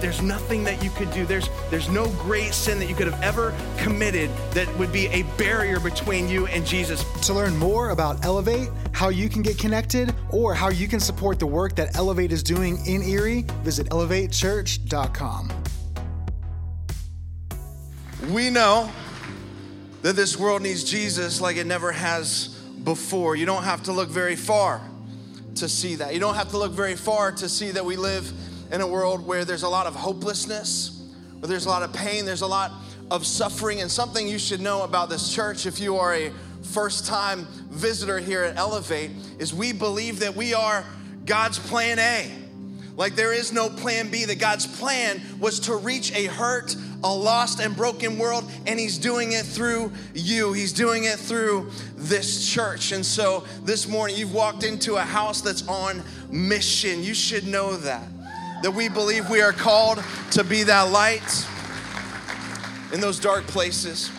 There's nothing that you could do. There's, there's no great sin that you could have ever committed that would be a barrier between you and Jesus. To learn more about Elevate, how you can get connected, or how you can support the work that Elevate is doing in Erie, visit elevatechurch.com. We know that this world needs Jesus like it never has before. You don't have to look very far to see that. You don't have to look very far to see that we live in a world where there's a lot of hopelessness, where there's a lot of pain, there's a lot of suffering. And something you should know about this church if you are a first time visitor here at Elevate is we believe that we are God's plan A. Like there is no plan B, that God's plan was to reach a hurt, a lost and broken world, and He's doing it through you. He's doing it through this church. And so this morning, you've walked into a house that's on mission. You should know that. That we believe we are called to be that light in those dark places.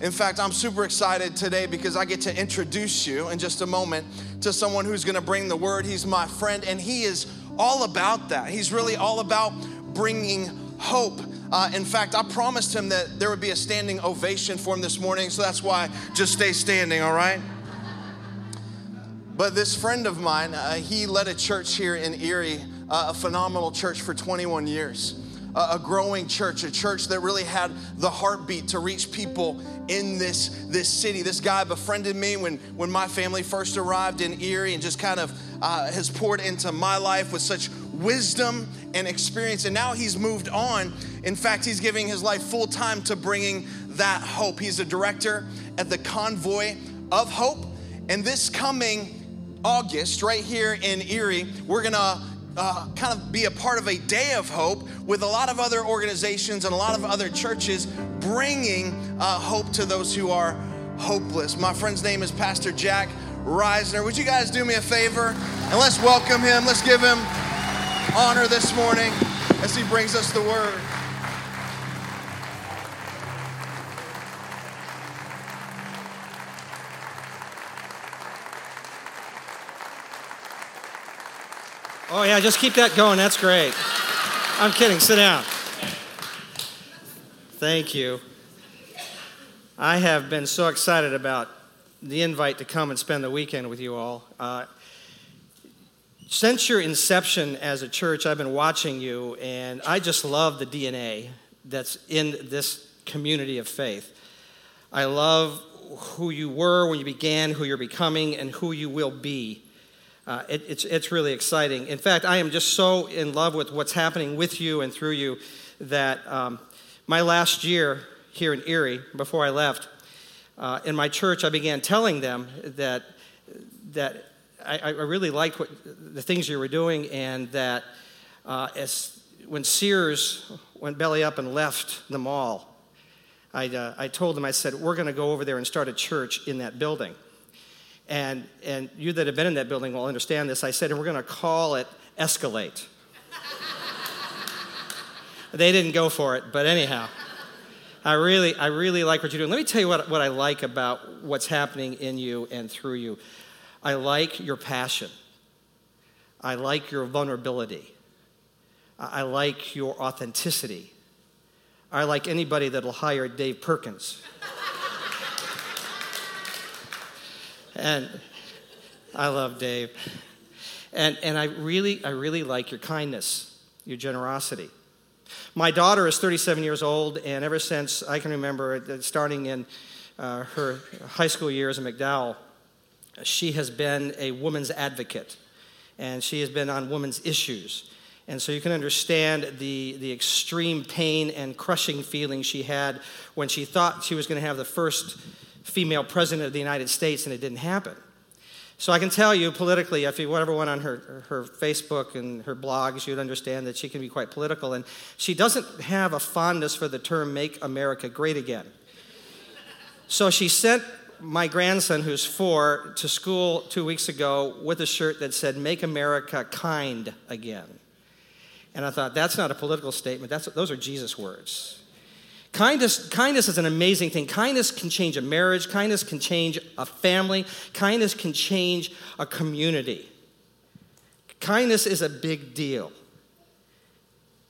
In fact, I'm super excited today because I get to introduce you in just a moment to someone who's gonna bring the word. He's my friend, and he is all about that. He's really all about bringing hope. Uh, in fact, I promised him that there would be a standing ovation for him this morning, so that's why just stay standing, all right? But this friend of mine, uh, he led a church here in Erie, a phenomenal church for 21 years. A growing church, a church that really had the heartbeat to reach people in this, this city. This guy befriended me when, when my family first arrived in Erie and just kind of uh, has poured into my life with such wisdom and experience. And now he's moved on. In fact, he's giving his life full time to bringing that hope. He's a director at the Convoy of Hope. And this coming August, right here in Erie, we're gonna uh, kind of be a part of a day of hope with a lot of other organizations and a lot of other churches bringing uh, hope to those who are hopeless. My friend's name is Pastor Jack Reisner. Would you guys do me a favor and let's welcome him? Let's give him honor this morning as he brings us the word. Oh, yeah, just keep that going. That's great. I'm kidding. Sit down. Thank you. I have been so excited about the invite to come and spend the weekend with you all. Uh, since your inception as a church, I've been watching you, and I just love the DNA that's in this community of faith. I love who you were when you began, who you're becoming, and who you will be. Uh, it, it's, it's really exciting. In fact, I am just so in love with what's happening with you and through you that um, my last year here in Erie, before I left, uh, in my church, I began telling them that, that I, I really liked what, the things you were doing, and that uh, as, when Sears went belly up and left the mall, I, uh, I told them, I said, we're going to go over there and start a church in that building. And, and you that have been in that building will understand this. I said, and we're going to call it Escalate. they didn't go for it, but anyhow. I really, I really like what you're doing. Let me tell you what, what I like about what's happening in you and through you. I like your passion. I like your vulnerability. I like your authenticity. I like anybody that'll hire Dave Perkins. And I love Dave. And, and I, really, I really like your kindness, your generosity. My daughter is 37 years old, and ever since I can remember, starting in uh, her high school years in McDowell, she has been a woman's advocate, and she has been on women's issues. And so you can understand the, the extreme pain and crushing feeling she had when she thought she was going to have the first female president of the United States, and it didn't happen. So I can tell you politically, if you ever went on her, her Facebook and her blogs, you'd understand that she can be quite political. And she doesn't have a fondness for the term make America great again. So she sent my grandson, who's four, to school two weeks ago with a shirt that said, Make America kind again. And I thought, that's not a political statement, that's, those are Jesus' words. Kindness, kindness is an amazing thing. Kindness can change a marriage, kindness can change a family, kindness can change a community. Kindness is a big deal.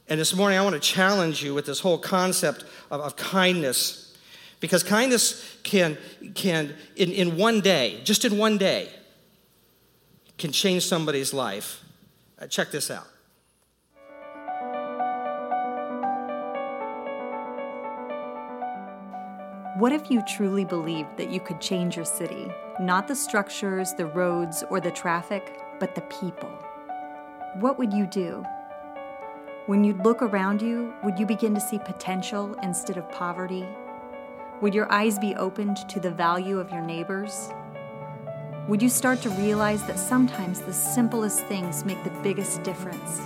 And this morning, I want to challenge you with this whole concept of, of kindness. Because kindness can, can in, in one day, just in one day, can change somebody's life. Uh, check this out. What if you truly believed that you could change your city? Not the structures, the roads, or the traffic, but the people. What would you do? When you'd look around you, would you begin to see potential instead of poverty? Would your eyes be opened to the value of your neighbors? Would you start to realize that sometimes the simplest things make the biggest difference?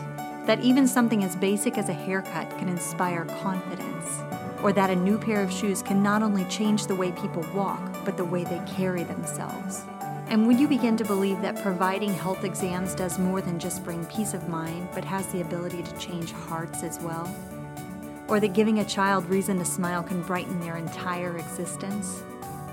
That even something as basic as a haircut can inspire confidence? Or that a new pair of shoes can not only change the way people walk, but the way they carry themselves. And would you begin to believe that providing health exams does more than just bring peace of mind, but has the ability to change hearts as well? Or that giving a child reason to smile can brighten their entire existence?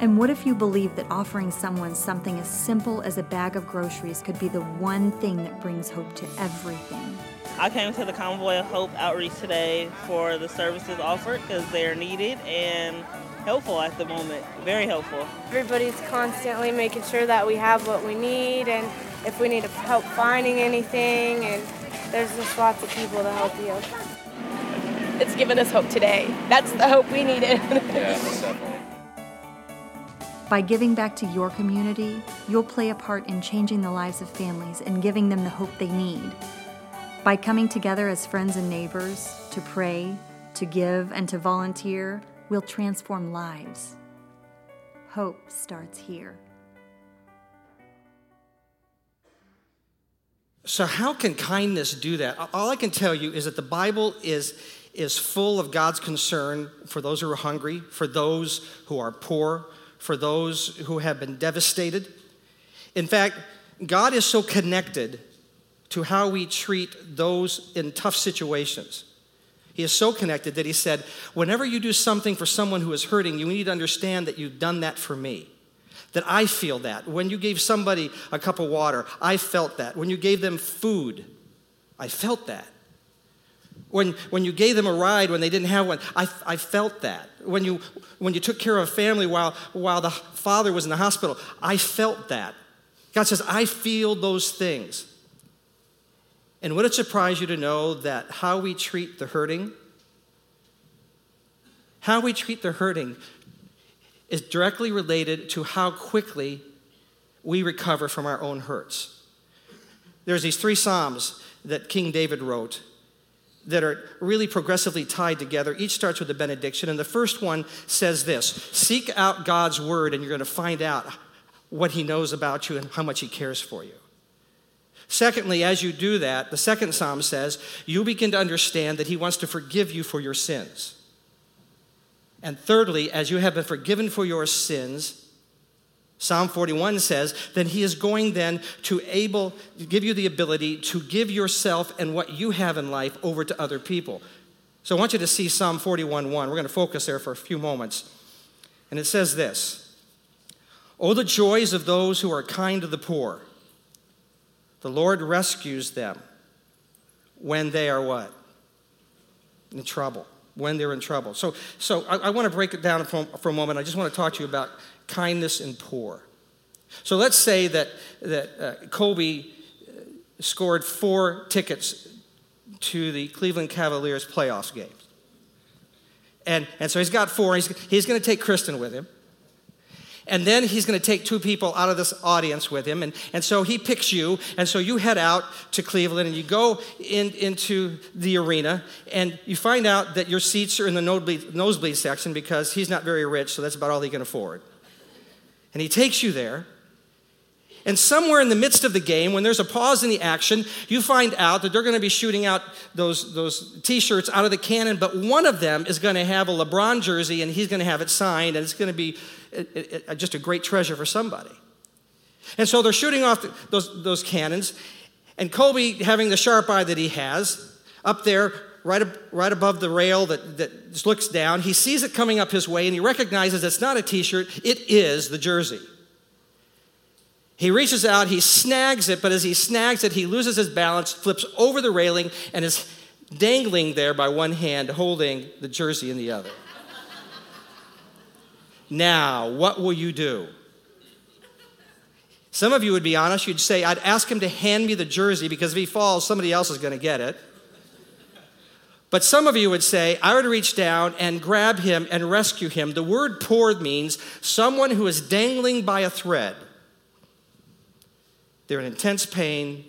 And what if you believe that offering someone something as simple as a bag of groceries could be the one thing that brings hope to everything? I came to the Convoy of Hope outreach today for the services offered because they're needed and helpful at the moment. Very helpful. Everybody's constantly making sure that we have what we need and if we need help finding anything and there's just lots of people to help you. It's given us hope today. That's the hope we needed. yeah, definitely. By giving back to your community, you'll play a part in changing the lives of families and giving them the hope they need. By coming together as friends and neighbors to pray, to give, and to volunteer, we'll transform lives. Hope starts here. So, how can kindness do that? All I can tell you is that the Bible is, is full of God's concern for those who are hungry, for those who are poor, for those who have been devastated. In fact, God is so connected to how we treat those in tough situations. He is so connected that he said, Whenever you do something for someone who is hurting, you need to understand that you've done that for me. That I feel that. When you gave somebody a cup of water, I felt that. When you gave them food, I felt that. When, when you gave them a ride when they didn't have one, I, I felt that. When you, when you took care of a family while, while the father was in the hospital, I felt that. God says, I feel those things. And would it surprise you to know that how we treat the hurting, how we treat the hurting is directly related to how quickly we recover from our own hurts. There's these three Psalms that King David wrote that are really progressively tied together. Each starts with a benediction, and the first one says this Seek out God's word, and you're going to find out what he knows about you and how much he cares for you. Secondly, as you do that, the second psalm says, you begin to understand that he wants to forgive you for your sins. And thirdly, as you have been forgiven for your sins, Psalm 41 says, that he is going then to able give you the ability to give yourself and what you have in life over to other people. So I want you to see Psalm 41 1. We're going to focus there for a few moments. And it says this Oh, the joys of those who are kind to the poor. The Lord rescues them when they are what? In trouble. When they're in trouble. So, so I, I want to break it down for, for a moment. I just want to talk to you about kindness and poor. So let's say that, that uh, Kobe uh, scored four tickets to the Cleveland Cavaliers playoffs game. And, and so he's got four. He's, he's going to take Kristen with him. And then he's going to take two people out of this audience with him. And, and so he picks you. And so you head out to Cleveland and you go in, into the arena and you find out that your seats are in the nosebleed, nosebleed section because he's not very rich, so that's about all he can afford. And he takes you there And somewhere in the midst of the game, when there's a pause in the action, you find out that they're going to be shooting out those, those t shirts out of the cannon, but one of them is going to have a LeBron jersey and he's going to have it signed, and it's going to be Uh, just a great treasure for somebody. And so they're shooting off those, those cannons, and Kobe, having the sharp eye that he has, up there, right, right above the rail that, that looks down, he sees it coming up his way, and he recognizes it's not a t shirt, it is the jersey. He reaches out, he snags it, but as he snags it, he loses his balance, flips over the railing, and is dangling there by one hand, holding the jersey in the other. Now, what will you do? Some of you would be honest, you'd say, I'd ask him to hand me the jersey because if he falls, somebody else is going to get it. But some of you would say, I would reach down and grab him and rescue him. The word poured means someone who is dangling by a thread. They're in intense pain.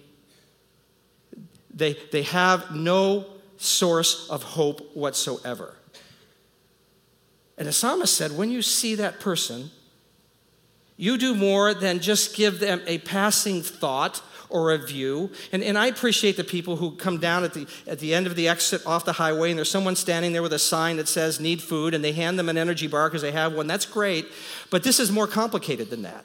They, they have no source of hope whatsoever. And the psalmist said, when you see that person, you do more than just give them a passing thought or a view. And, and I appreciate the people who come down at the, at the end of the exit off the highway and there's someone standing there with a sign that says need food and they hand them an energy bar because they have one. That's great. But this is more complicated than that.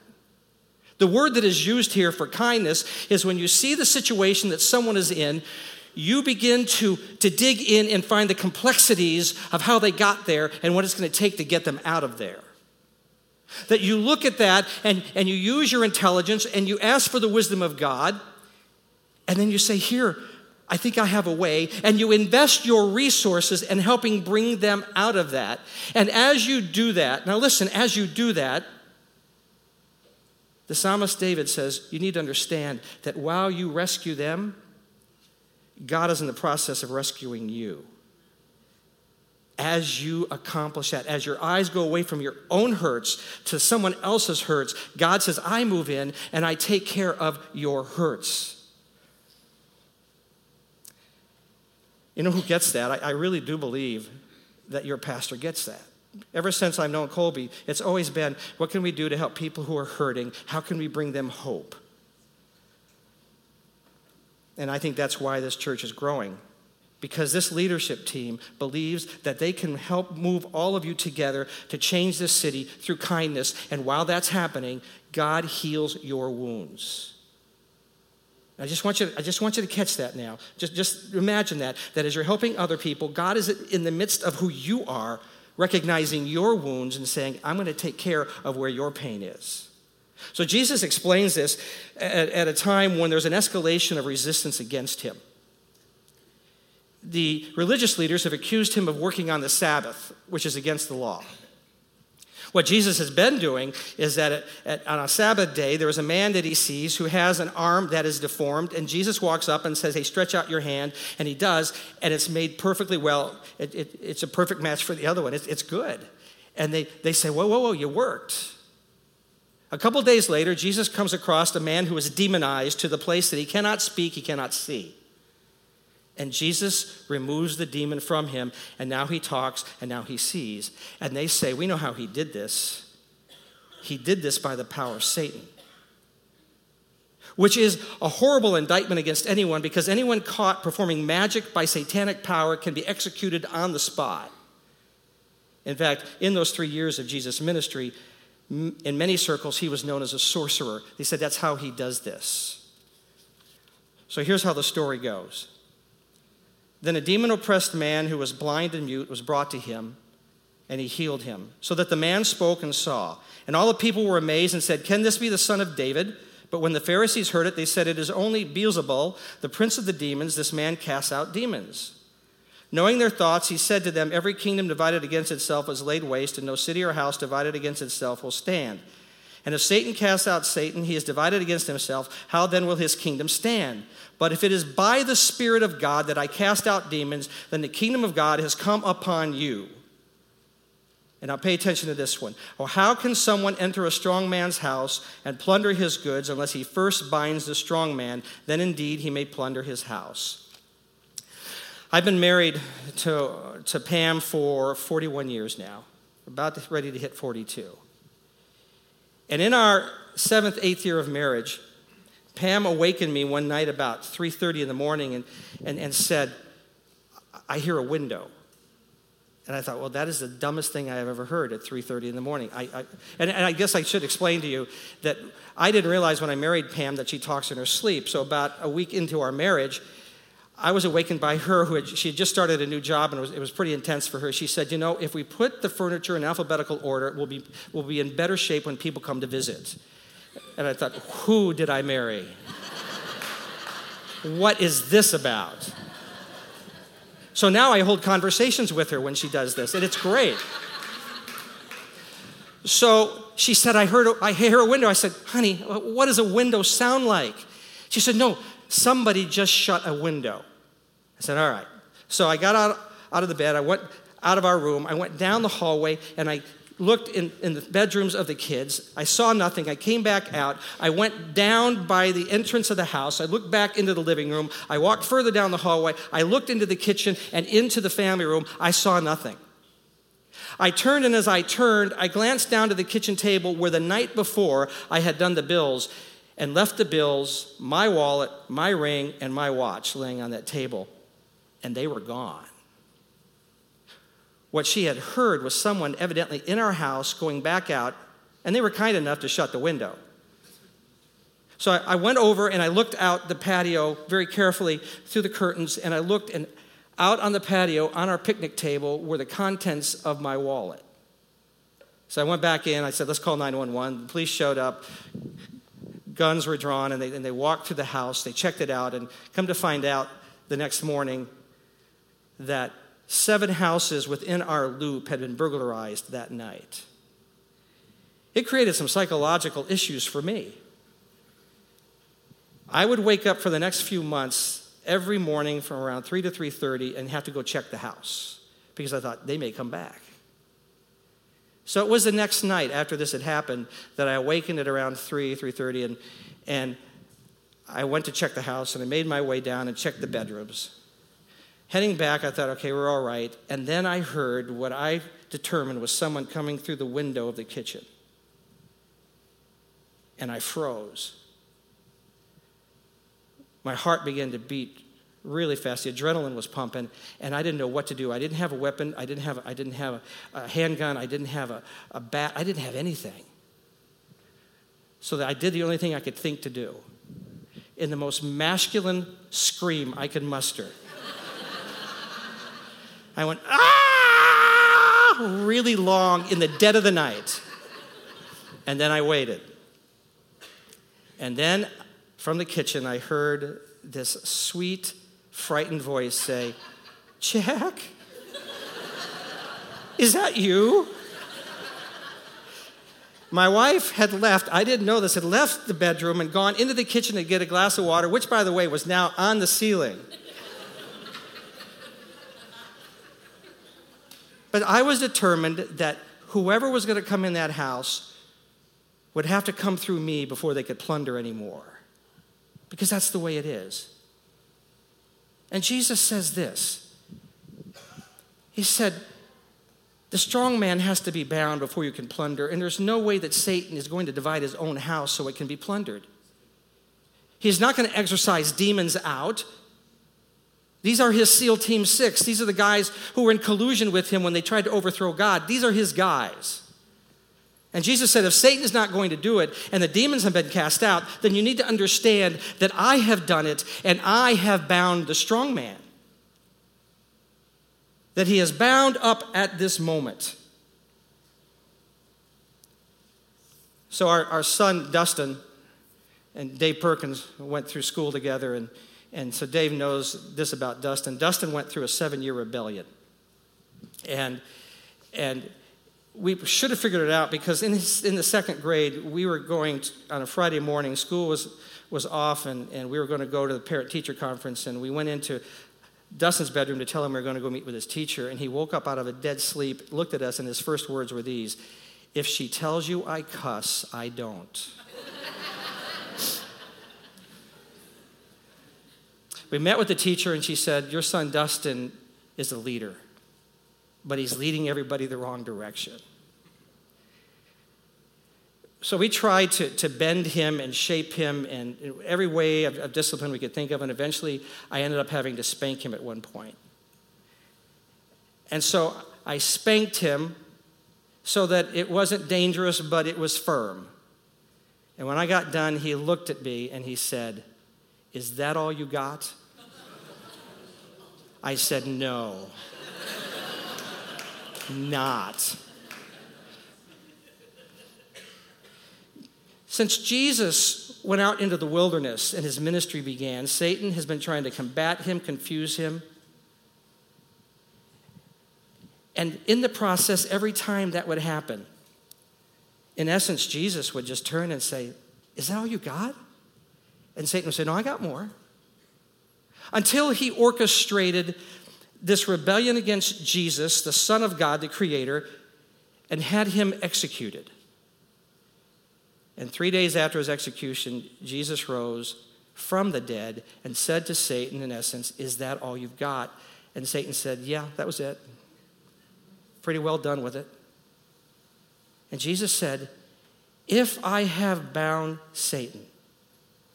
The word that is used here for kindness is when you see the situation that someone is in, you begin to, to dig in and find the complexities of how they got there and what it's going to take to get them out of there. That you look at that and, and you use your intelligence and you ask for the wisdom of God, and then you say, Here, I think I have a way. And you invest your resources in helping bring them out of that. And as you do that, now listen, as you do that, the psalmist David says, You need to understand that while you rescue them, God is in the process of rescuing you. As you accomplish that, as your eyes go away from your own hurts to someone else's hurts, God says, I move in and I take care of your hurts. You know who gets that? I, I really do believe that your pastor gets that. Ever since I've known Colby, it's always been what can we do to help people who are hurting? How can we bring them hope? And I think that's why this church is growing. Because this leadership team believes that they can help move all of you together to change this city through kindness. And while that's happening, God heals your wounds. I just want you to, I just want you to catch that now. Just, just imagine that, that as you're helping other people, God is in the midst of who you are recognizing your wounds and saying, I'm going to take care of where your pain is. So Jesus explains this at, at, a time when there's an escalation of resistance against him. The religious leaders have accused him of working on the Sabbath, which is against the law. What Jesus has been doing is that at, at, on a Sabbath day, there is a man that he sees who has an arm that is deformed, and Jesus walks up and says, Hey, stretch out your hand. And he does, and it's made perfectly well. It, it, it's a perfect match for the other one. It's, it's good. And they, they say, Whoa, whoa, whoa, you worked. A couple days later, Jesus comes across a man who is demonized to the place that he cannot speak, he cannot see. And Jesus removes the demon from him, and now he talks, and now he sees. And they say, We know how he did this. He did this by the power of Satan, which is a horrible indictment against anyone because anyone caught performing magic by satanic power can be executed on the spot. In fact, in those three years of Jesus' ministry, in many circles, he was known as a sorcerer. They said that's how he does this. So here's how the story goes. Then a demon oppressed man who was blind and mute was brought to him, and he healed him, so that the man spoke and saw. And all the people were amazed and said, Can this be the son of David? But when the Pharisees heard it, they said, It is only Beelzebul, the prince of the demons, this man casts out demons. Knowing their thoughts, he said to them, Every kingdom divided against itself is laid waste, and no city or house divided against itself will stand. And if Satan casts out Satan, he is divided against himself. How then will his kingdom stand? But if it is by the Spirit of God that I cast out demons, then the kingdom of God has come upon you. And now pay attention to this one. How can someone enter a strong man's house and plunder his goods unless he first binds the strong man? Then indeed he may plunder his house. I've been married to, to Pam for 41 years now, about ready to hit 42. And in our seventh, eighth year of marriage, Pam awakened me one night about 3.30 in the morning and, and, and said, I hear a window. And I thought, well, that is the dumbest thing I have ever heard at 3.30 in the morning. I, I and, and I guess I should explain to you that I didn't realize when I married Pam that she talks in her sleep. So about a week into our marriage, I was awakened by her who had, she had just started a new job and it was, it was pretty intense for her. She said, you know, if we put the furniture in alphabetical order, we'll be, we'll be in better shape when people come to visit. And I thought, who did I marry? what is this about? So now I hold conversations with her when she does this, and it's great. So she said, I heard, I hear a window. I said, honey, what does a window sound like? She said, no, somebody just shut a window. I said, all right. So I got out, out of the bed. I went out of our room. I went down the hallway, and I looked in, in the bedrooms of the kids. I saw nothing. I came back out. I went down by the entrance of the house. I looked back into the living room. I walked further down the hallway. I looked into the kitchen and into the family room. I saw nothing. I turned, and as I turned, I glanced down to the kitchen table where the night before I had done the bills and left the bills, my wallet, my ring, and my watch laying on that table, and they were gone. What she had heard was someone evidently in our house going back out, and they were kind enough to shut the window. So I, went over and I looked out the patio very carefully through the curtains, and I looked and out on the patio on our picnic table were the contents of my wallet. So I went back in. I said, let's call 911. The police showed up. Guns were drawn, and they, and they walked through the house. They checked it out, and come to find out the next morning that seven houses within our loop had been burglarized that night. It created some psychological issues for me. I would wake up for the next few months every morning from around 3 to 3:30 and have to go check the house because I thought they may come back. So it was the next night after this had happened that I awakened at around 3, 3:30 and and I went to check the house and I made my way down and checked the bedrooms. Heading back, I thought, okay, we're all right. And then I heard what I determined was someone coming through the window of the kitchen. And I froze. My heart began to beat really fast. The adrenaline was pumping, and I didn't know what to do. I didn't have a weapon. I didn't have, I didn't have a, a handgun. I didn't have a, a bat. I didn't have anything. So that I did the only thing I could think to do. In the most masculine scream I could muster. I went, ah, really long in the dead of the night. And then I waited. And then from the kitchen, I heard this sweet, frightened voice say, Jack, is that you? My wife had left, I didn't know this, had left the bedroom and gone into the kitchen to get a glass of water, which, by the way, was now on the ceiling. But I was determined that whoever was going to come in that house would have to come through me before they could plunder anymore. Because that's the way it is. And Jesus says this He said, The strong man has to be bound before you can plunder, and there's no way that Satan is going to divide his own house so it can be plundered. He's not going to exorcise demons out. These are his SEAL Team Six. These are the guys who were in collusion with him when they tried to overthrow God. These are his guys. And Jesus said, if Satan is not going to do it and the demons have been cast out, then you need to understand that I have done it and I have bound the strong man. That he is bound up at this moment. So, our, our son, Dustin, and Dave Perkins went through school together, and and so Dave knows this about Dustin. Dustin went through a seven year rebellion. And, and we should have figured it out because in, his, in the second grade, we were going to, on a Friday morning, school was, was off, and, and we were going to go to the parent teacher conference. And we went into Dustin's bedroom to tell him we were going to go meet with his teacher. And he woke up out of a dead sleep, looked at us, and his first words were these If she tells you I cuss, I don't. We met with the teacher, and she said, Your son Dustin is a leader, but he's leading everybody the wrong direction. So we tried to, to bend him and shape him in every way of, of discipline we could think of, and eventually I ended up having to spank him at one point. And so I spanked him so that it wasn't dangerous, but it was firm. And when I got done, he looked at me and he said, Is that all you got? I said, No, not. Since Jesus went out into the wilderness and his ministry began, Satan has been trying to combat him, confuse him. And in the process, every time that would happen, in essence, Jesus would just turn and say, Is that all you got? And Satan would say, No, I got more. Until he orchestrated this rebellion against Jesus, the Son of God, the Creator, and had him executed. And three days after his execution, Jesus rose from the dead and said to Satan, in essence, Is that all you've got? And Satan said, Yeah, that was it. Pretty well done with it. And Jesus said, If I have bound Satan,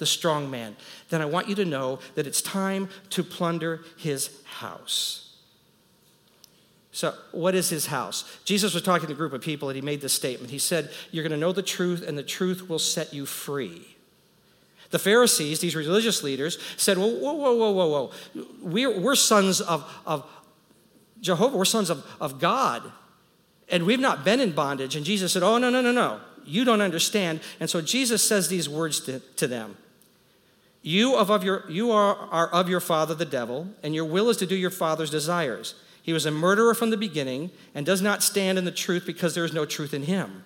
the strong man, then I want you to know that it's time to plunder his house. So, what is his house? Jesus was talking to a group of people and he made this statement. He said, You're going to know the truth, and the truth will set you free. The Pharisees, these religious leaders, said, Whoa, whoa, whoa, whoa, whoa, whoa. We're, we're sons of, of Jehovah, we're sons of, of God, and we've not been in bondage. And Jesus said, Oh, no, no, no, no. You don't understand. And so Jesus says these words to, to them. You, of, your, you are, are of your father, the devil, and your will is to do your father's desires. He was a murderer from the beginning and does not stand in the truth because there is no truth in him.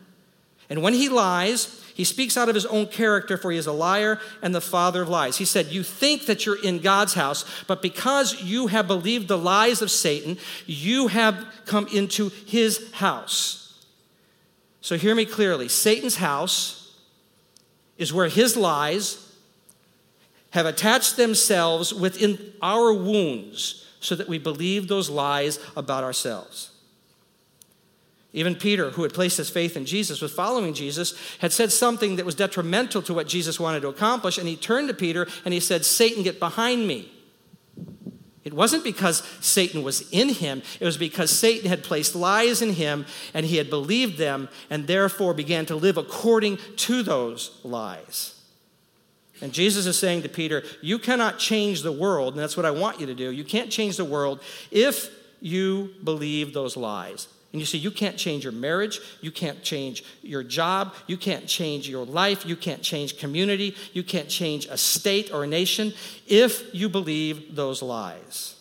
And when he lies, he speaks out of his own character, for he is a liar and the father of lies. He said, You think that you're in God's house, but because you have believed the lies of Satan, you have come into his house. So hear me clearly Satan's house is where his lies have attached themselves within our wounds so that we believe those lies about ourselves. Even Peter, who had placed his faith in Jesus, was following Jesus, had said something that was detrimental to what Jesus wanted to accomplish, and he turned to Peter and he said, Satan, get behind me. It wasn't because Satan was in him, it was because Satan had placed lies in him and he had believed them and therefore began to live according to those lies. And Jesus is saying to Peter, You cannot change the world, and that's what I want you to do. You can't change the world if you believe those lies. And you see, you can't change your marriage, you can't change your job, you can't change your life, you can't change community, you can't change a state or a nation if you believe those lies.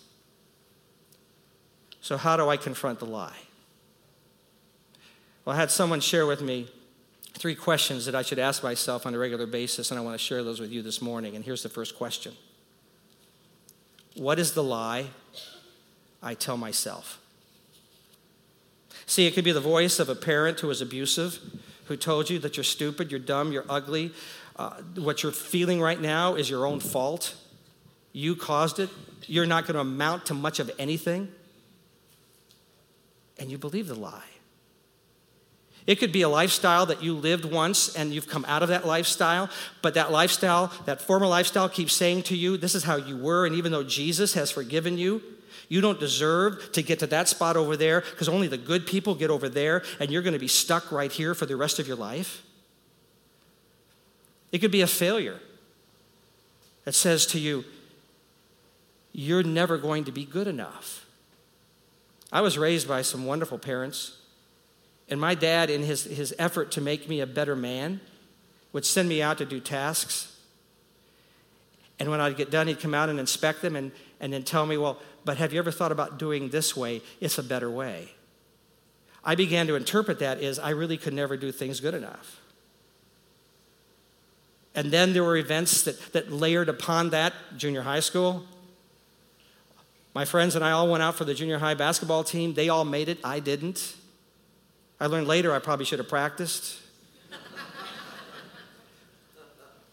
So, how do I confront the lie? Well, I had someone share with me three questions that I should ask myself on a regular basis, and I want to share those with you this morning. And here's the first question What is the lie I tell myself? See, it could be the voice of a parent who is abusive, who told you that you're stupid, you're dumb, you're ugly. Uh, what you're feeling right now is your own fault. You caused it. You're not going to amount to much of anything. And you believe the lie. It could be a lifestyle that you lived once and you've come out of that lifestyle, but that lifestyle, that former lifestyle, keeps saying to you, This is how you were. And even though Jesus has forgiven you, you don't deserve to get to that spot over there because only the good people get over there and you're going to be stuck right here for the rest of your life. It could be a failure that says to you, You're never going to be good enough. I was raised by some wonderful parents and my dad, in his, his effort to make me a better man, would send me out to do tasks. And when I'd get done, he'd come out and inspect them and, and then tell me, Well, but have you ever thought about doing this way? It's a better way. I began to interpret that as I really could never do things good enough. And then there were events that, that layered upon that, junior high school. My friends and I all went out for the junior high basketball team. They all made it, I didn't. I learned later I probably should have practiced.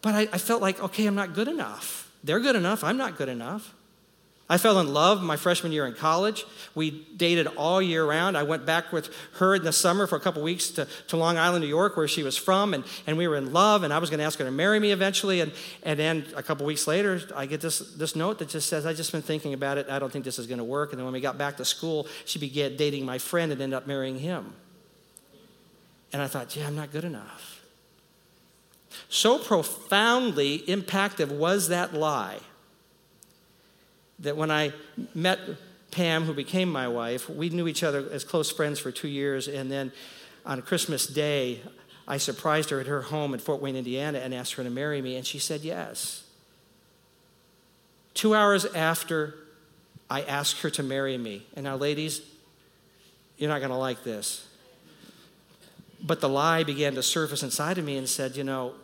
but I, I, felt like, okay, I'm not good enough. They're good enough, I'm not good enough. I fell in love my freshman year in college. We dated all year round. I went back with her in the summer for a couple weeks to, to Long Island, New York, where she was from, and, and we were in love, and I was going to ask her to marry me eventually. And, and then a couple weeks later, I get this, this note that just says, I just been thinking about it. I don't think this is going to work. And then when we got back to school, she began dating my friend and ended up marrying him. And I thought, yeah, I'm not good enough. So profoundly impactful was that lie that when I met Pam, who became my wife, we knew each other as close friends for two years. And then on Christmas Day, I surprised her at her home in Fort Wayne, Indiana, and asked her to marry me, and she said yes. Two hours after I asked her to marry me, and now, ladies, you're not going to like this. But the lie began to surface inside of me and said, You know,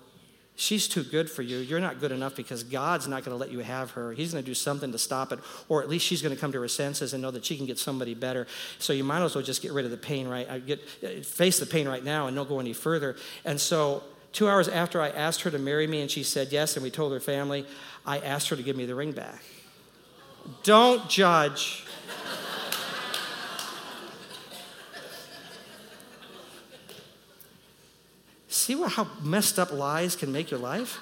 She's too good for you. You're not good enough because God's not going to let you have her. He's going to do something to stop it, or at least she's going to come to her senses and know that she can get somebody better. So you might as well just get rid of the pain, right? Get uh, face the pain right now and don't go any further. And so two hours after I asked her to marry me and she said yes, and we told her family, I asked her to give me the ring back. Don't judge. See what, how messed up lies can make your life?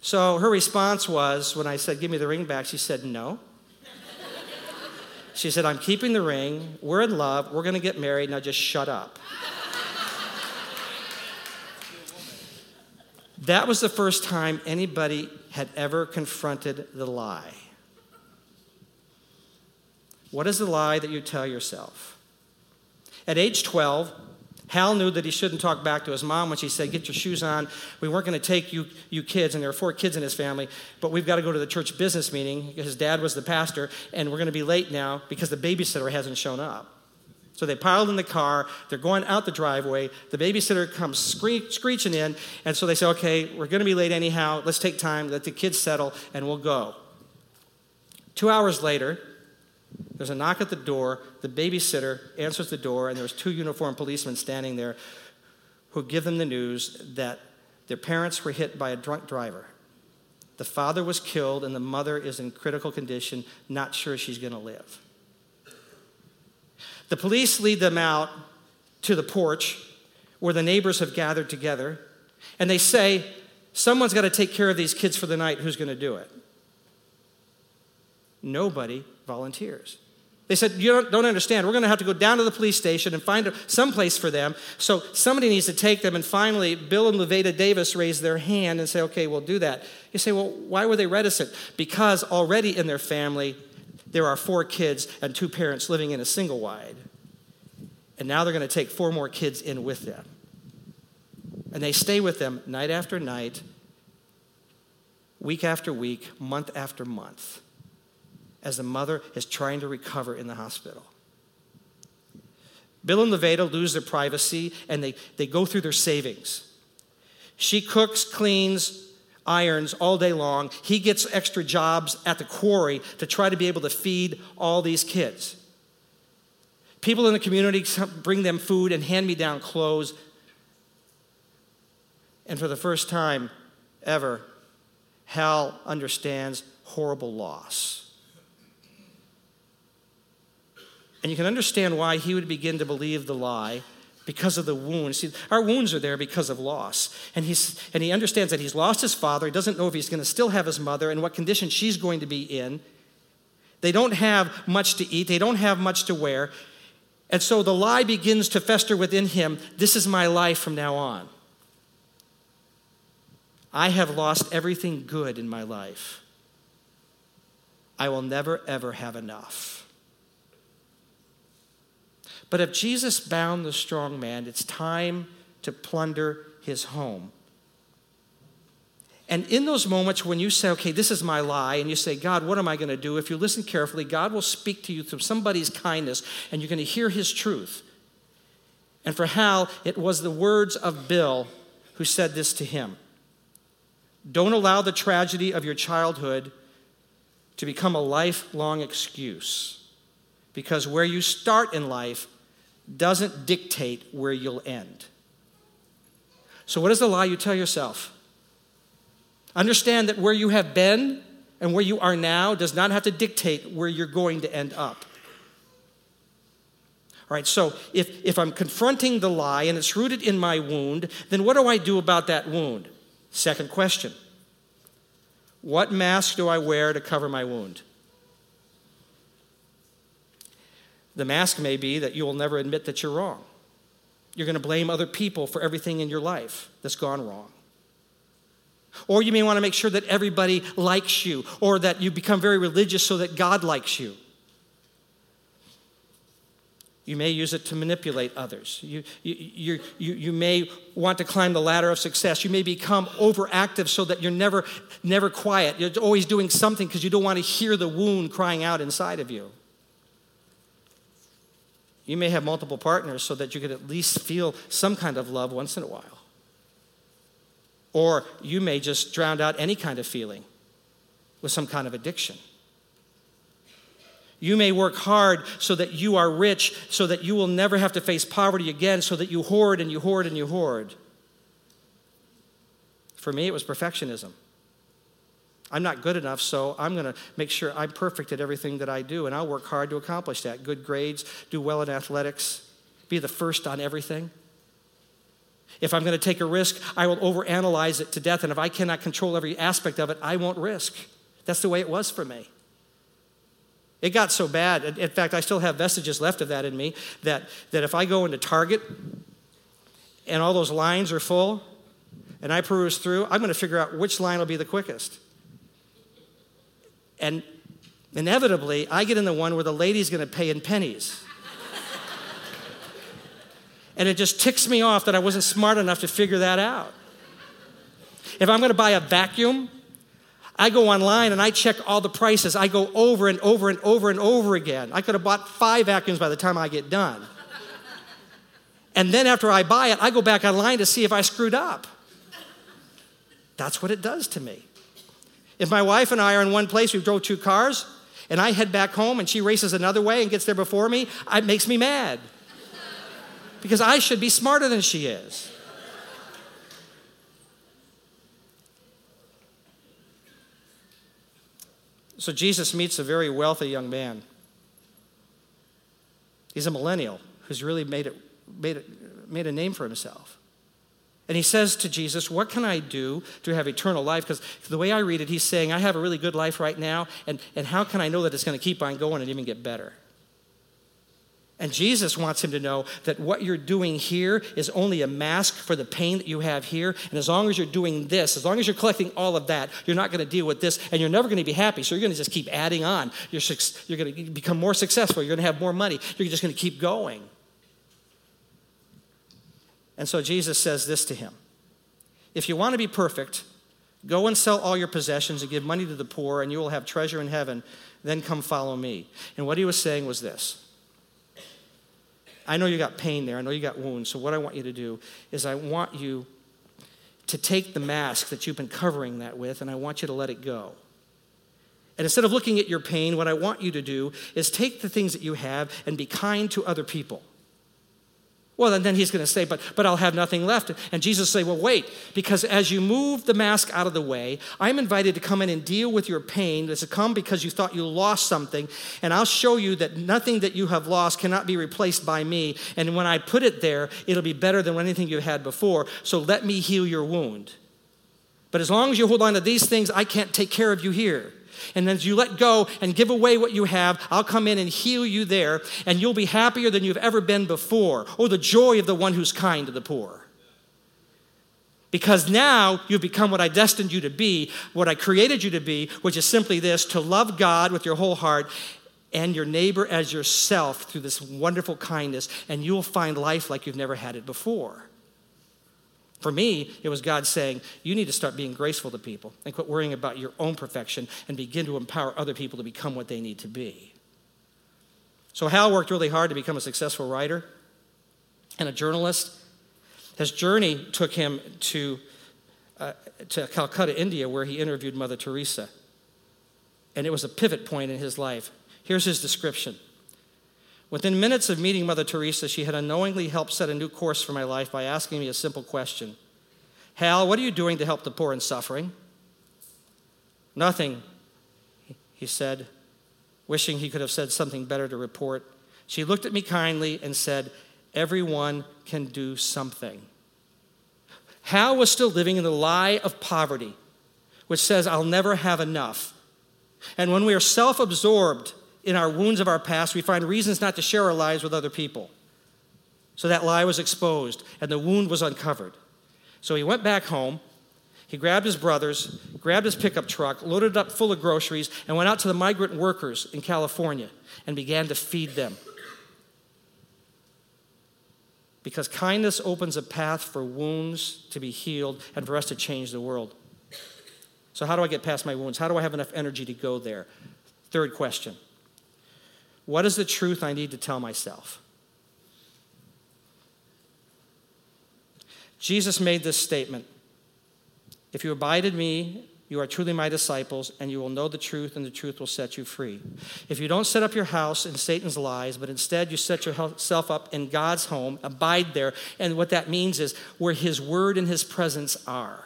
So her response was when I said, Give me the ring back, she said, No. She said, I'm keeping the ring. We're in love. We're going to get married. Now just shut up. that was the first time anybody had ever confronted the lie. What is the lie that you tell yourself? At age 12, Hal knew that he shouldn't talk back to his mom when she said, Get your shoes on. We weren't going to take you, you kids, and there were four kids in his family, but we've got to go to the church business meeting. His dad was the pastor, and we're going to be late now because the babysitter hasn't shown up. So they piled in the car. They're going out the driveway. The babysitter comes scree- screeching in. And so they say, okay, we're going to be late anyhow. Let's take time, let the kids settle, and we'll go. Two hours later, there's a knock at the door. The babysitter answers the door, and there's two uniformed policemen standing there who give them the news that their parents were hit by a drunk driver. The father was killed, and the mother is in critical condition, not sure she's going to live. The police lead them out to the porch where the neighbors have gathered together, and they say, Someone's got to take care of these kids for the night. Who's going to do it? Nobody volunteers. They said, You don't, don't understand. We're going to have to go down to the police station and find some place for them. So somebody needs to take them. And finally, Bill and Levada Davis raise their hand and say, Okay, we'll do that. You say, Well, why were they reticent? Because already in their family, there are four kids and two parents living in a single wide. And now they're going to take four more kids in with them. And they stay with them night after night, week after week, month after month as the mother is trying to recover in the hospital. Bill and Levada lose their privacy and they, they go through their savings. She cooks, cleans, irons all day long. He gets extra jobs at the quarry to try to be able to feed all these kids. People in the community bring them food and hand me down clothes. And for the first time ever, Hal understands horrible loss. And you can understand why he would begin to believe the lie because of the wounds. See, our wounds are there because of loss. And, he's, and he understands that he's lost his father. He doesn't know if he's going to still have his mother and what condition she's going to be in. They don't have much to eat, they don't have much to wear. And so the lie begins to fester within him this is my life from now on. I have lost everything good in my life. I will never, ever have enough. But if Jesus bound the strong man, it's time to plunder his home. And in those moments when you say, okay, this is my lie, and you say, God, what am I going to do? If you listen carefully, God will speak to you through somebody's kindness, and you're going to hear his truth. And for Hal, it was the words of Bill who said this to him Don't allow the tragedy of your childhood to become a lifelong excuse, because where you start in life doesn't dictate where you'll end. So, what is the lie you tell yourself? Understand that where you have been and where you are now does not have to dictate where you're going to end up. All right, so if, if I'm confronting the lie and it's rooted in my wound, then what do I do about that wound? Second question What mask do I wear to cover my wound? The mask may be that you will never admit that you're wrong. You're going to blame other people for everything in your life that's gone wrong. Or you may want to make sure that everybody likes you, or that you become very religious so that God likes you. You may use it to manipulate others. You, you, you, you, may want to climb the ladder of success. You may become overactive so that you're never, never quiet. You're always doing something because you don't want to hear the wound crying out inside of you. You may have multiple partners so that you could at least feel some kind of love once in a while. Or you may just drown out any kind of feeling with some kind of addiction. You may work hard so that you are rich, so that you will never have to face poverty again, so that you hoard and you hoard and you hoard. For me, it was perfectionism. I'm not good enough, so I'm going to make sure I'm perfect at everything that I do, and I'll work hard to accomplish that. Good grades, do well in athletics, be the first on everything. If I'm going to take a risk, I will overanalyze it to death, and if I cannot control every aspect of it, I won't risk. That's the way it was for me. It got so bad. In fact, I still have vestiges left of that in me that, that if I go into Target and all those lines are full and I peruse through, I'm going to figure out which line will be the quickest. And inevitably, I get in the one where the lady's going to pay in pennies. and it just ticks me off that I wasn't smart enough to figure that out. If I'm going to buy a vacuum, I go online and I check all the prices. I go over and over and over and over again. I could have bought five vacuums by the time I get done. And then after I buy it, I go back online to see if I screwed up. That's what it does to me. If my wife and I are in one place, we drove two cars, and I head back home and she races another way and gets there before me, it makes me mad. Because I should be smarter than she is. So Jesus meets a very wealthy young man. He's a millennial who's really made, it, made, it, made a name for himself. And he says to Jesus, What can I do to have eternal life? Because the way I read it, he's saying, I have a really good life right now, and, and how can I know that it's going to keep on going and even get better? And Jesus wants him to know that what you're doing here is only a mask for the pain that you have here. And as long as you're doing this, as long as you're collecting all of that, you're not going to deal with this, and you're never going to be happy. So you're going to just keep adding on. You're, you're going to become more successful. You're going to have more money. You're just going to keep going. And so Jesus says this to him If you want to be perfect, go and sell all your possessions and give money to the poor, and you will have treasure in heaven. Then come follow me. And what he was saying was this I know you got pain there. I know you got wounds. So, what I want you to do is, I want you to take the mask that you've been covering that with, and I want you to let it go. And instead of looking at your pain, what I want you to do is take the things that you have and be kind to other people. Well, and then he's going to say, but, but I'll have nothing left. And Jesus say, well, wait, because as you move the mask out of the way, I'm invited to come in and deal with your pain. Has come because you thought you lost something, and I'll show you that nothing that you have lost cannot be replaced by me. And when I put it there, it'll be better than anything you had before. So let me heal your wound. But as long as you hold on to these things, I can't take care of you here. And as you let go and give away what you have, I'll come in and heal you there, and you'll be happier than you've ever been before. Oh, the joy of the one who's kind to the poor. Because now you've become what I destined you to be, what I created you to be, which is simply this to love God with your whole heart and your neighbor as yourself through this wonderful kindness, and you'll find life like you've never had it before. For me, it was God saying, You need to start being graceful to people and quit worrying about your own perfection and begin to empower other people to become what they need to be. So, Hal worked really hard to become a successful writer and a journalist. His journey took him to, uh, to Calcutta, India, where he interviewed Mother Teresa. And it was a pivot point in his life. Here's his description Within minutes of meeting Mother Teresa, she had unknowingly helped set a new course for my life by asking me a simple question Hal, what are you doing to help the poor and suffering? Nothing, he said, wishing he could have said something better to report. She looked at me kindly and said, Everyone can do something. Hal was still living in the lie of poverty, which says, I'll never have enough. And when we are self absorbed in our wounds of our past, we find reasons not to share our lives with other people. So that lie was exposed and the wound was uncovered. So he went back home. He grabbed his brothers, grabbed his pickup truck, loaded it up full of groceries, and went out to the migrant workers in California and began to feed them. Because kindness opens a path for wounds to be healed and for us to change the world. So, how do I get past my wounds? How do I have enough energy to go there? Third question What is the truth I need to tell myself? Jesus made this statement If you abide in me, you are truly my disciples, and you will know the truth, and the truth will set you free. If you don't set up your house in Satan's lies, but instead you set yourself up in God's home, abide there, and what that means is where his word and his presence are.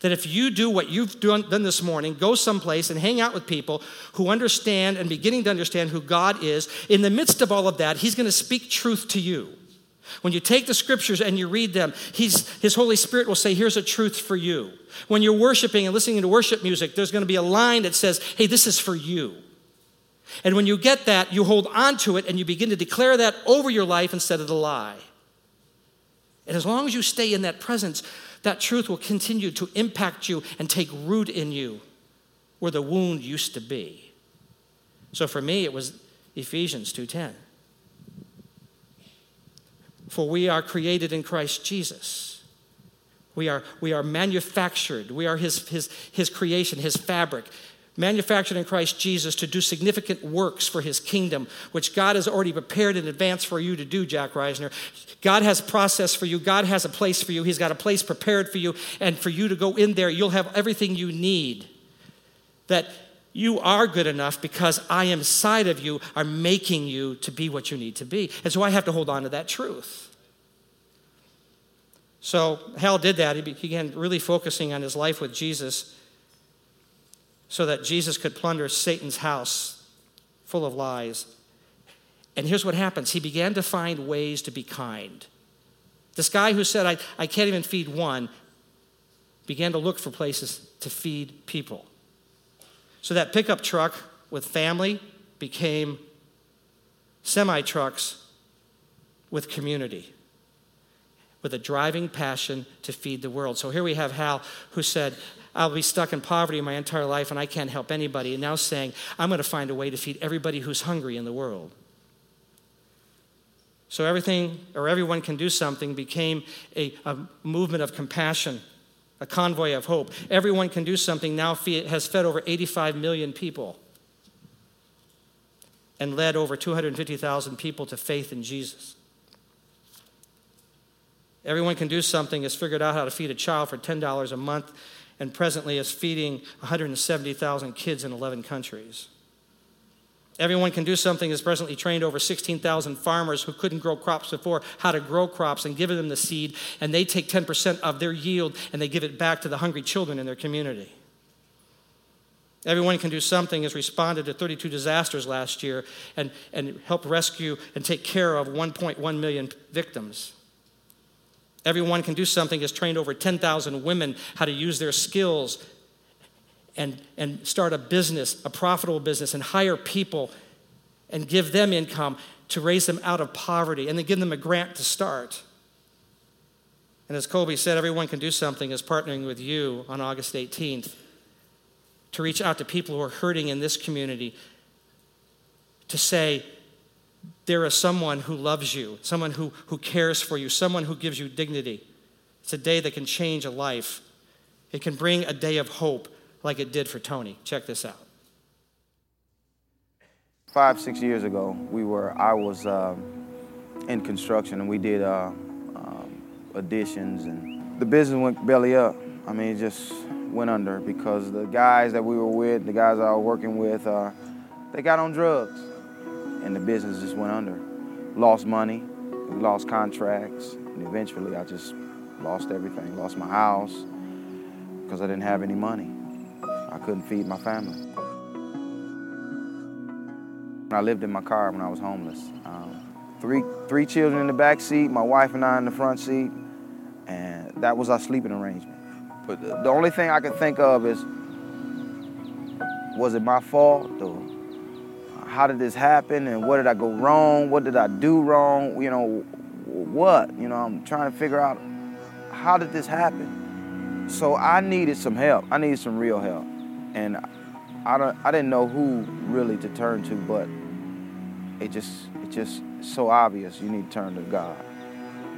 That if you do what you've done, done this morning, go someplace and hang out with people who understand and beginning to understand who God is, in the midst of all of that, He's going to speak truth to you. When you take the scriptures and you read them, His Holy Spirit will say, Here's a truth for you. When you're worshiping and listening to worship music, there's going to be a line that says, Hey, this is for you. And when you get that, you hold on to it and you begin to declare that over your life instead of the lie. And as long as you stay in that presence, that truth will continue to impact you and take root in you where the wound used to be. So for me, it was Ephesians 2:10. For we are created in Christ Jesus. We are, we are manufactured. We are his, his, his creation, his fabric. Manufactured in Christ Jesus to do significant works for his kingdom, which God has already prepared in advance for you to do, Jack Reisner. God has a process for you. God has a place for you. He's got a place prepared for you. And for you to go in there, you'll have everything you need. That you are good enough because I am inside of you, are making you to be what you need to be. And so I have to hold on to that truth. So Hal did that. He began really focusing on his life with Jesus so that Jesus could plunder Satan's house full of lies. And here's what happens he began to find ways to be kind. This guy who said, I, I can't even feed one, began to look for places to feed people. So that pickup truck with family became semi trucks with community, with a driving passion to feed the world. So here we have Hal who said, I'll be stuck in poverty my entire life and I can't help anybody. And now saying, I'm going to find a way to feed everybody who's hungry in the world. So everything or everyone can do something became a, a movement of compassion a convoy of hope. Everyone can do something now has fed over 85 million people and led over 250,000 people to faith in Jesus. Everyone can do something has figured out how to feed a child for $10 a month and presently is feeding 170,000 kids in 11 countries. Everyone can do something has presently trained over 16,000 farmers who couldn't grow crops before how to grow crops and give them the seed, and they take 10% of their yield and they give it back to the hungry children in their community. Everyone can do something has responded to 32 disasters last year and, and helped rescue and take care of 1.1 million victims. Everyone can do something has trained over 10,000 women how to use their skills and, and start a business, a profitable business, and hire people and give them income to raise them out of poverty and then give them a grant to start. And as Colby said, everyone can do something is partnering with you on August 18th to reach out to people who are hurting in this community to say, there is someone who loves you, someone who, who cares for you, someone who gives you dignity. It's a day that can change a life. It can bring a day of hope like it did for Tony. Check this out. Five, six years ago, we were, I was um, in construction and we did uh, um, additions and the business went belly up. I mean, it just went under because the guys that we were with, the guys I was working with, uh, they got on drugs and the business just went under. Lost money, we lost contracts, and eventually I just lost everything. Lost my house because I didn't have any money. I couldn't feed my family. I lived in my car when I was homeless. Um, three, three children in the back seat, my wife and I in the front seat, and that was our sleeping arrangement. But the, the only thing I could think of is, was it my fault? Or how did this happen? And what did I go wrong? What did I do wrong? You know, what? You know, I'm trying to figure out how did this happen? So I needed some help. I needed some real help. And I, don't, I didn't know who really to turn to, but it just, it just so obvious you need to turn to God.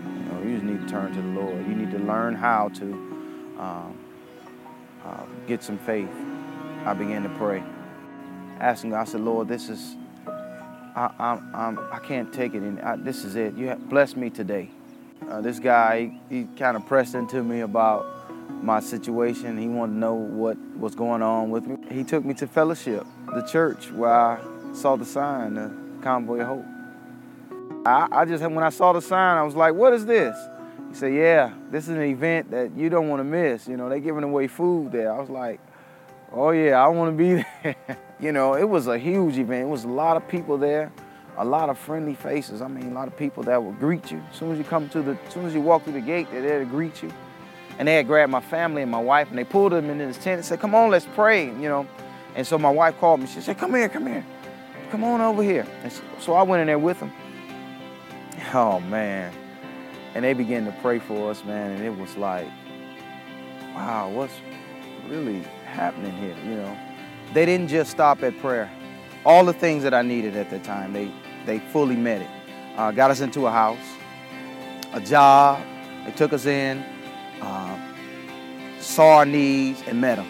You know, you just need to turn to the Lord. You need to learn how to um, uh, get some faith. I began to pray, asking God. I said, Lord, this is, I, I'm, I'm, I can't take it. And I, this is it. You have, bless me today. Uh, this guy, he, he kind of pressed into me about my situation. He wanted to know what was going on with me. He took me to fellowship, the church, where I saw the sign, the Convoy of Hope. I, I just, when I saw the sign, I was like, what is this? He said, yeah, this is an event that you don't want to miss. You know, they're giving away food there. I was like, oh yeah, I want to be there. You know, it was a huge event. It was a lot of people there, a lot of friendly faces. I mean, a lot of people that will greet you. As soon as you come to the, as soon as you walk through the gate, they're there to greet you. And they had grabbed my family and my wife and they pulled them into this tent and said, come on, let's pray, you know. And so my wife called me. She said, come here, come here. Come on over here. And so I went in there with them. Oh, man. And they began to pray for us, man. And it was like, wow, what's really happening here, you know? They didn't just stop at prayer. All the things that I needed at the time, they, they fully met it. Uh, got us into a house, a job. They took us in uh, saw our needs, and met them.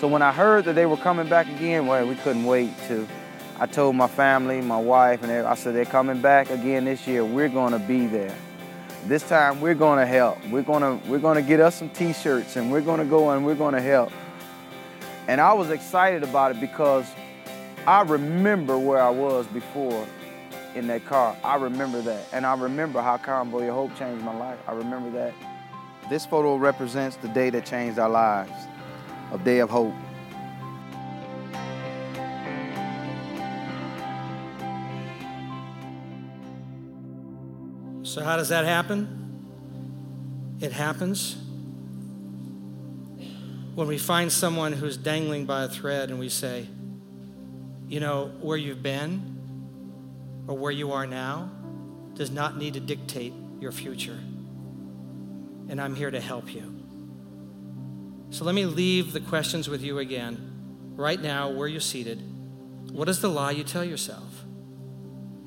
So when I heard that they were coming back again, well, we couldn't wait to. I told my family, my wife, and I said, they're coming back again this year. We're going to be there. This time we're going to help. We're going to, we're going to get us some t-shirts and we're going to go and we're going to help. And I was excited about it because I remember where I was before in that car. I remember that. And I remember how Convoy of Hope changed my life. I remember that. This photo represents the day that changed our lives, a day of hope. So, how does that happen? It happens when we find someone who's dangling by a thread and we say, you know, where you've been or where you are now does not need to dictate your future and I'm here to help you. So let me leave the questions with you again. Right now, where you're seated, what is the lie you tell yourself?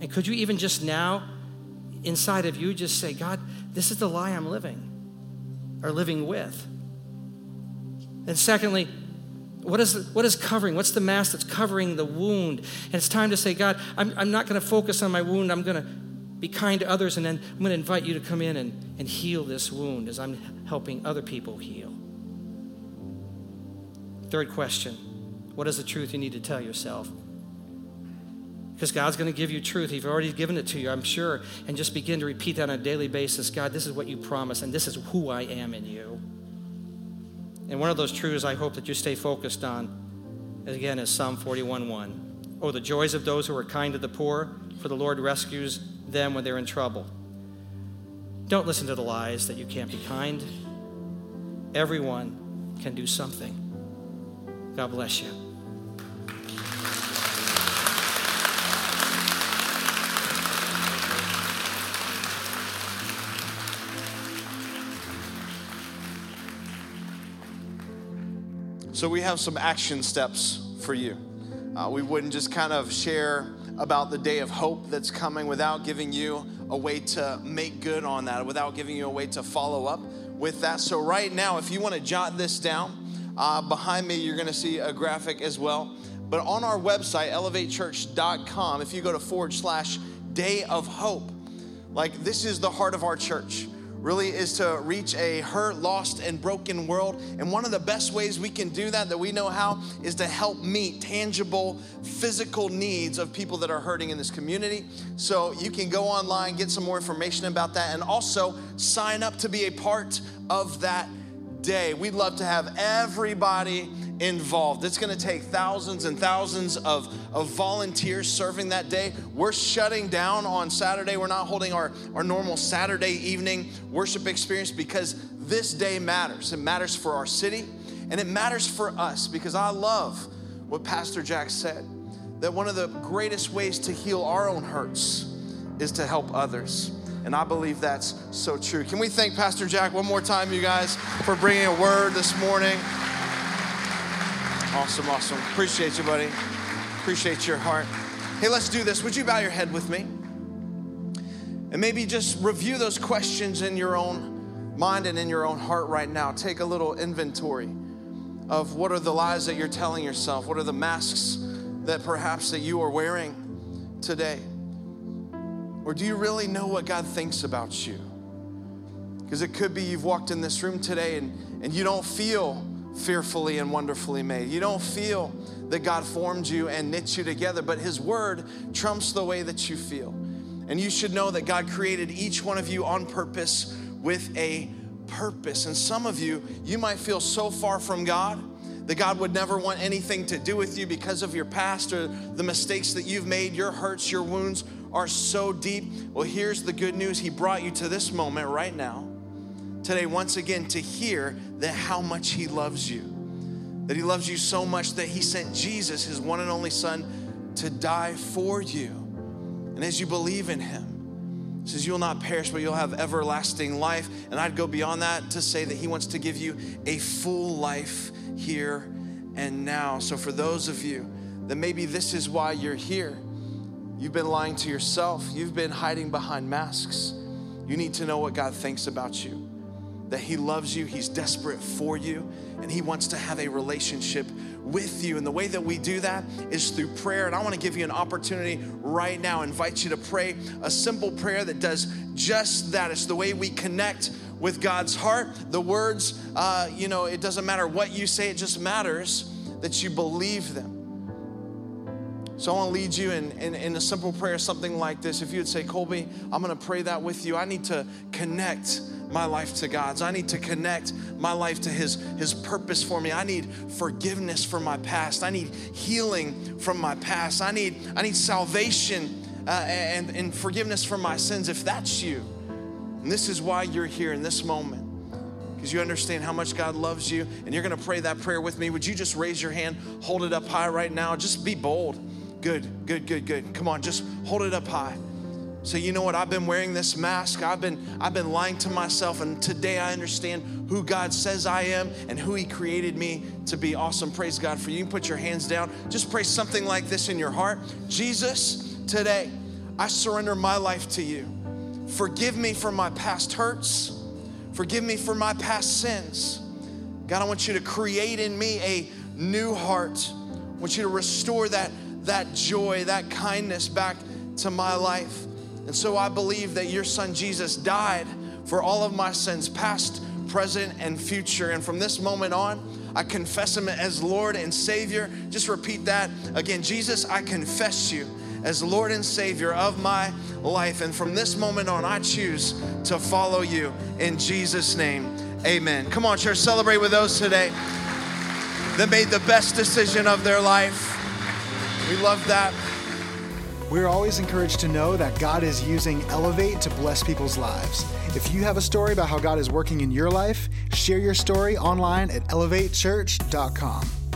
And could you even just now, inside of you, just say, God, this is the lie I'm living or living with? And secondly, what is, what is covering? What's the mask that's covering the wound? And it's time to say, God, I'm, I'm not going to focus on my wound. I'm going to be kind to others, and then I'm going to invite you to come in and, and heal this wound as I'm helping other people heal. Third question What is the truth you need to tell yourself? Because God's going to give you truth. He's already given it to you, I'm sure. And just begin to repeat that on a daily basis God, this is what you promised, and this is who I am in you. And one of those truths I hope that you stay focused on, again, is Psalm 41:1. Oh, the joys of those who are kind to the poor, for the Lord rescues them when they're in trouble. Don't listen to the lies that you can't be kind. Everyone can do something. God bless you. So, we have some action steps for you. Uh, we wouldn't just kind of share about the day of hope that's coming without giving you a way to make good on that, without giving you a way to follow up with that. So, right now, if you want to jot this down, uh, behind me, you're going to see a graphic as well. But on our website, elevatechurch.com, if you go to forward slash day of hope, like this is the heart of our church really is to reach a hurt, lost, and broken world. And one of the best ways we can do that, that we know how, is to help meet tangible, physical needs of people that are hurting in this community. So you can go online, get some more information about that, and also sign up to be a part of that day. We'd love to have everybody involved. It's going to take thousands and thousands of, of volunteers serving that day. We're shutting down on Saturday. We're not holding our, our normal Saturday evening worship experience because this day matters. It matters for our city and it matters for us because I love what Pastor Jack said that one of the greatest ways to heal our own hurts is to help others. And I believe that's so true. Can we thank Pastor Jack one more time, you guys, for bringing a word this morning? Awesome, awesome. Appreciate you, buddy. Appreciate your heart. Hey, let's do this. Would you bow your head with me? And maybe just review those questions in your own mind and in your own heart right now. Take a little inventory of what are the lies that you're telling yourself? What are the masks that perhaps that you are wearing today? Or do you really know what God thinks about you? Because it could be you've walked in this room today and, and you don't feel fearfully and wonderfully made. You don't feel that God formed you and knit you together, but His Word trumps the way that you feel. And you should know that God created each one of you on purpose with a purpose. And some of you, you might feel so far from God that God would never want anything to do with you because of your past or the mistakes that you've made, your hurts, your wounds are so deep. Well, here's the good news He brought you to this moment right now today once again to hear that how much he loves you. That he loves you so much that he sent Jesus, his one and only son, to die for you. And as you believe in him, says you'll not perish, but you'll have everlasting life. And I'd go beyond that to say that he wants to give you a full life here and now. So for those of you that maybe this is why you're here, you've been lying to yourself, you've been hiding behind masks. You need to know what God thinks about you that He loves you, He's desperate for you, and He wants to have a relationship with you. And the way that we do that is through prayer. And I want to give you an opportunity right now, invite you to pray a simple prayer that does just that. It's the way we connect with God's heart. The words, uh, you know, it doesn't matter what you say, it just matters that you believe them. So I want to lead you in, in, in, a simple prayer, something like this. If you would say, Colby, I'm going to pray that with you. I need to connect my life to God's. I need to connect my life to His, His purpose for me. I need forgiveness from my past. I need healing from my past. I need, I need salvation uh, and, and forgiveness from my sins. If that's you, and this is why you're here in this moment, because you understand how much God loves you, and you're gonna pray that prayer with me. Would you just raise your hand, hold it up high right now? Just be bold. Good, good, good, good. Come on, just hold it up high. Say, you know what? I've been wearing this mask. I've been I've been lying to myself, and today I understand who God says I am and who He created me to be. Awesome. Praise God for you. You can put your hands down. Just pray something like this in your heart. Jesus, today I surrender my life to you. Forgive me for my past hurts. Forgive me for my past sins. God, I want you to create in me a new heart. I want you to restore that, that joy, that kindness back to my life. And so I believe that your son Jesus died for all of my sins, past, present, and future. And from this moment on, I confess him as Lord and Savior. Just repeat that again Jesus, I confess you as Lord and Savior of my life. And from this moment on, I choose to follow you in Jesus' name. Amen. Come on, church, celebrate with those today that made the best decision of their life. We love that. We're always encouraged to know that God is using Elevate to bless people's lives. If you have a story about how God is working in your life, share your story online at elevatechurch.com.